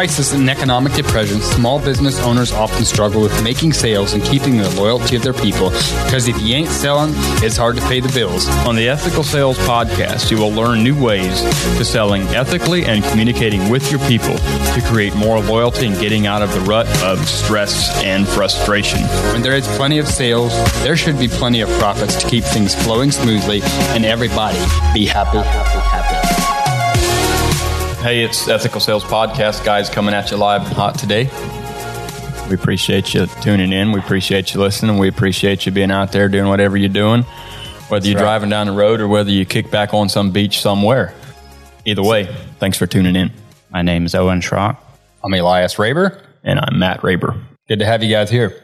crisis and economic depression, small business owners often struggle with making sales and keeping the loyalty of their people because if you ain't selling, it's hard to pay the bills. On the Ethical Sales Podcast, you will learn new ways to selling ethically and communicating with your people to create more loyalty and getting out of the rut of stress and frustration. When there is plenty of sales, there should be plenty of profits to keep things flowing smoothly and everybody be happy, happy, happy. Hey, it's Ethical Sales Podcast, guys, coming at you live and hot today. We appreciate you tuning in. We appreciate you listening. We appreciate you being out there doing whatever you're doing, whether you're right. driving down the road or whether you kick back on some beach somewhere. Either way, thanks for tuning in. My name is Owen Schrock. I'm Elias Raber. And I'm Matt Raber. Good to have you guys here.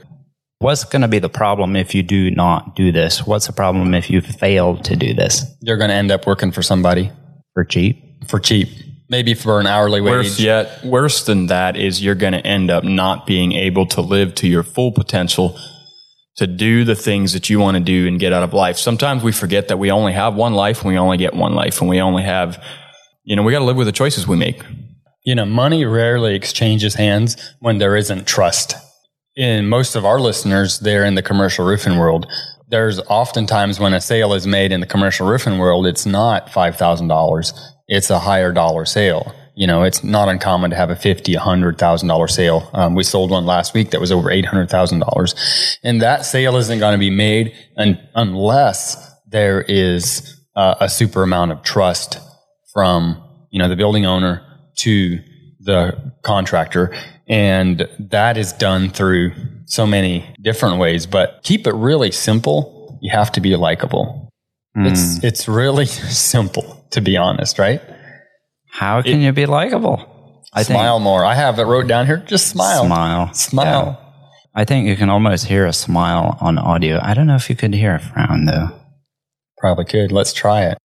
What's going to be the problem if you do not do this? What's the problem if you fail to do this? You're going to end up working for somebody. For cheap? For cheap maybe for an hourly wage. Worse yet, worse than that is you're going to end up not being able to live to your full potential to do the things that you want to do and get out of life. Sometimes we forget that we only have one life and we only get one life and we only have, you know, we got to live with the choices we make. You know, money rarely exchanges hands when there isn't trust. In most of our listeners, they're in the commercial roofing world. There's oftentimes when a sale is made in the commercial roofing world, it's not $5,000 it's a higher dollar sale. You know, it's not uncommon to have a fifty, a hundred thousand dollar sale. Um, we sold one last week that was over eight hundred thousand dollars, and that sale isn't going to be made un- unless there is uh, a super amount of trust from you know the building owner to the contractor, and that is done through so many different ways. But keep it really simple. You have to be likable. Mm. It's hmm. it's really simple to be honest, right? How can it, you be likable? I smile think, more. I have it wrote down here. Just smile. Smile. Smile. Yeah. I think you can almost hear a smile on audio. I don't know if you could hear a frown though. Probably could. Let's try it.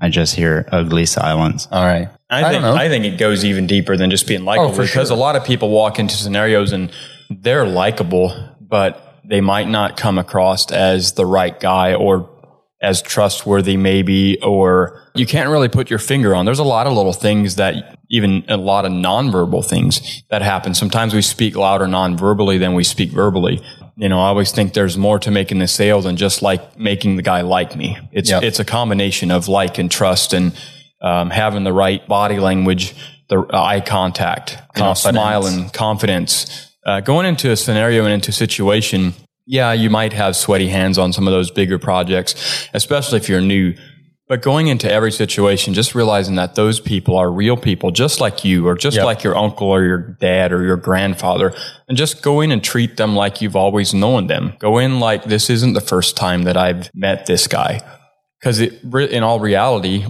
I just hear ugly silence. All right. I, I think I think it goes even deeper than just being oh, likable oh, because sure. a lot of people walk into scenarios and they're likable, but they might not come across as the right guy or as trustworthy maybe or you can't really put your finger on. There's a lot of little things that even a lot of nonverbal things that happen. Sometimes we speak louder non-verbally than we speak verbally. You know i always think there's more to making the sale than just like making the guy like me. It's yep. it's a combination of like and trust and um, having the right body language the eye contact know, smile and confidence. Uh, going into a scenario and into a situation, yeah, you might have sweaty hands on some of those bigger projects, especially if you're new. But going into every situation, just realizing that those people are real people, just like you, or just yep. like your uncle or your dad or your grandfather, and just go in and treat them like you've always known them. Go in like this isn't the first time that I've met this guy. Because in all reality,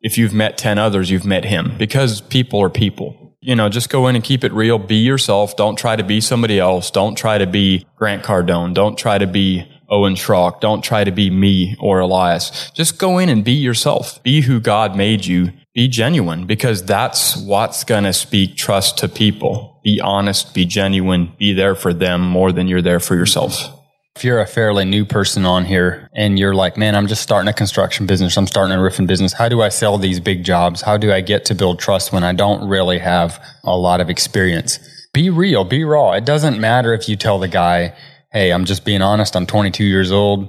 if you've met 10 others, you've met him because people are people you know, just go in and keep it real. Be yourself. Don't try to be somebody else. Don't try to be Grant Cardone. Don't try to be Owen Schrock. Don't try to be me or Elias. Just go in and be yourself. Be who God made you. Be genuine because that's what's going to speak trust to people. Be honest, be genuine, be there for them more than you're there for yourself. If you're a fairly new person on here and you're like, man, I'm just starting a construction business, I'm starting a roofing business. How do I sell these big jobs? How do I get to build trust when I don't really have a lot of experience? Be real, be raw. It doesn't matter if you tell the guy, hey, I'm just being honest, I'm 22 years old.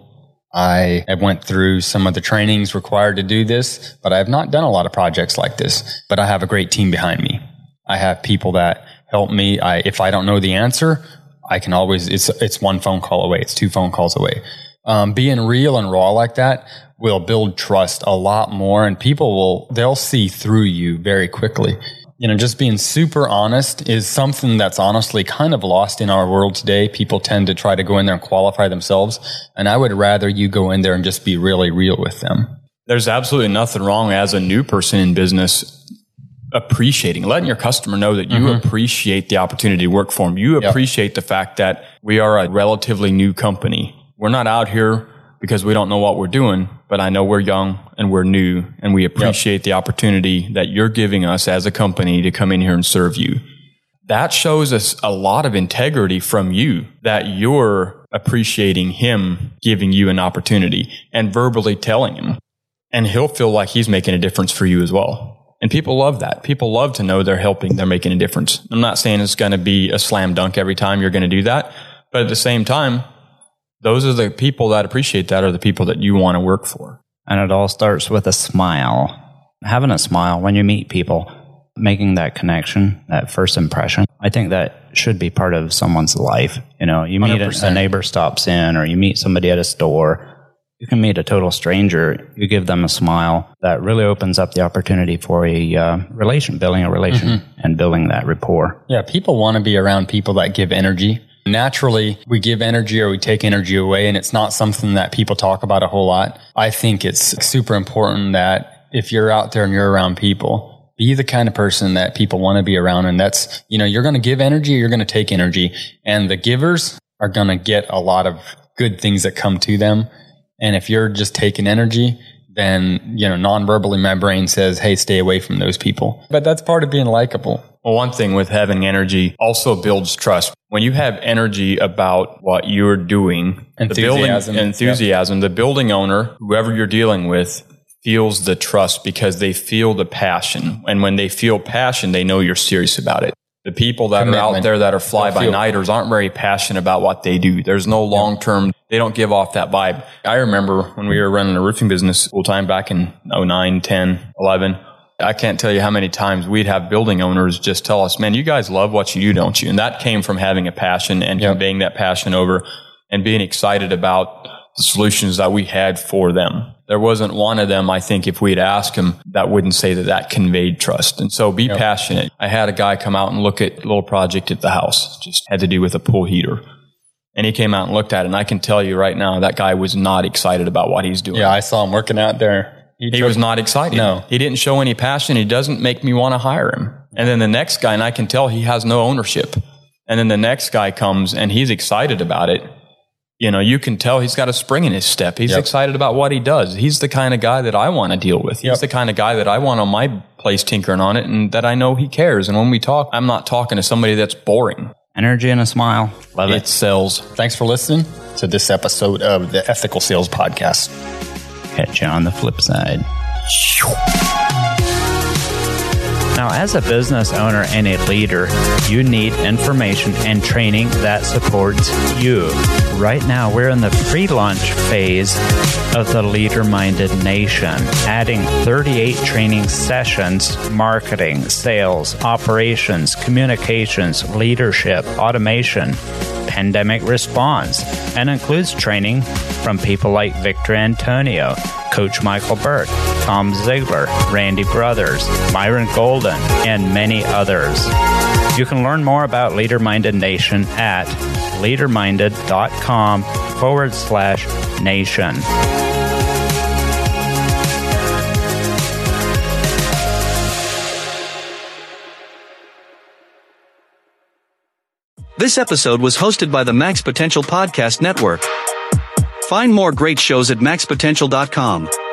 I went through some of the trainings required to do this, but I have not done a lot of projects like this. But I have a great team behind me. I have people that help me. I, if I don't know the answer, I can always it's it's one phone call away. It's two phone calls away. Um, being real and raw like that will build trust a lot more, and people will they'll see through you very quickly. You know, just being super honest is something that's honestly kind of lost in our world today. People tend to try to go in there and qualify themselves, and I would rather you go in there and just be really real with them. There's absolutely nothing wrong as a new person in business appreciating, letting your customer know that you mm-hmm. appreciate the opportunity to work for them. You yep. appreciate the fact that we are a relatively new company. We're not out here because we don't know what we're doing, but I know we're young and we're new and we appreciate yep. the opportunity that you're giving us as a company to come in here and serve you. That shows us a lot of integrity from you that you're appreciating him giving you an opportunity and verbally telling him. And he'll feel like he's making a difference for you as well And people love that. People love to know they're helping, they're making a difference. I'm not saying it's going to be a slam dunk every time you're going to do that. But at the same time, those are the people that appreciate that are the people that you want to work for. And it all starts with a smile. Having a smile when you meet people, making that connection, that first impression. I think that should be part of someone's life. You know, you meet a, a neighbor stops in or you meet somebody at a store you can meet a total stranger. You give them a smile. That really opens up the opportunity for a uh, relation, building a relation mm-hmm. and building that rapport. Yeah, people want to be around people that give energy. Naturally, we give energy or we take energy away, and it's not something that people talk about a whole lot. I think it's super important that if you're out there and you're around people, be the kind of person that people want to be around. And that's, you know, you're going to give energy, you're going to take energy. And the givers are going to get a lot of good things that come to them. And if you're just taking energy, then, you know, non-verbally my brain says, Hey, stay away from those people. But that's part of being likable. Well, one thing with having energy also builds trust. When you have energy about what you're doing, enthusiasm, the building, enthusiasm, yep. the building owner, whoever you're dealing with, feels the trust because they feel the passion. And when they feel passion, they know you're serious about it. The people that Commitment. are out there that are fly by nighters aren't very passionate about what they do. There's no long term, they don't give off that vibe. I remember when we were running a roofing business full time back in 09, 10, 11. I can't tell you how many times we'd have building owners just tell us, man, you guys love what you do, don't you? And that came from having a passion and yep. conveying that passion over and being excited about the solutions that we had for them. There wasn't one of them, I think, if we'd asked him, that wouldn't say that that conveyed trust. And so be yep. passionate. I had a guy come out and look at a little project at the house, just had to do with a pool heater. And he came out and looked at it. And I can tell you right now, that guy was not excited about what he's doing. Yeah, I saw him working out there. He, he was not excited. No. He didn't show any passion. He doesn't make me want to hire him. And then the next guy, and I can tell he has no ownership. And then the next guy comes and he's excited about it you know, you can tell he's got a spring in his step. He's yep. excited about what he does. He's the kind of guy that I want to deal with. He's yep. the kind of guy that I want on my place tinkering on it and that I know he cares. And when we talk, I'm not talking to somebody that's boring. Energy and a smile. Love it. It sells. Thanks for listening to this episode of the Ethical Sales Podcast. Catch you on the flip side. Now, as a business owner and a leader, you need information and training that supports you. Right now, we're in the pre launch phase of the Leader Minded Nation, adding 38 training sessions marketing, sales, operations, communications, leadership, automation pandemic response and includes training from people like Victor Antonio, Coach Michael Burke, Tom Ziegler, Randy Brothers, Myron Golden, and many others. You can learn more about Leader Minded Nation at leaderminded.com forward slash nation. This episode was hosted by the Max Potential Podcast Network. Find more great shows at maxpotential.com.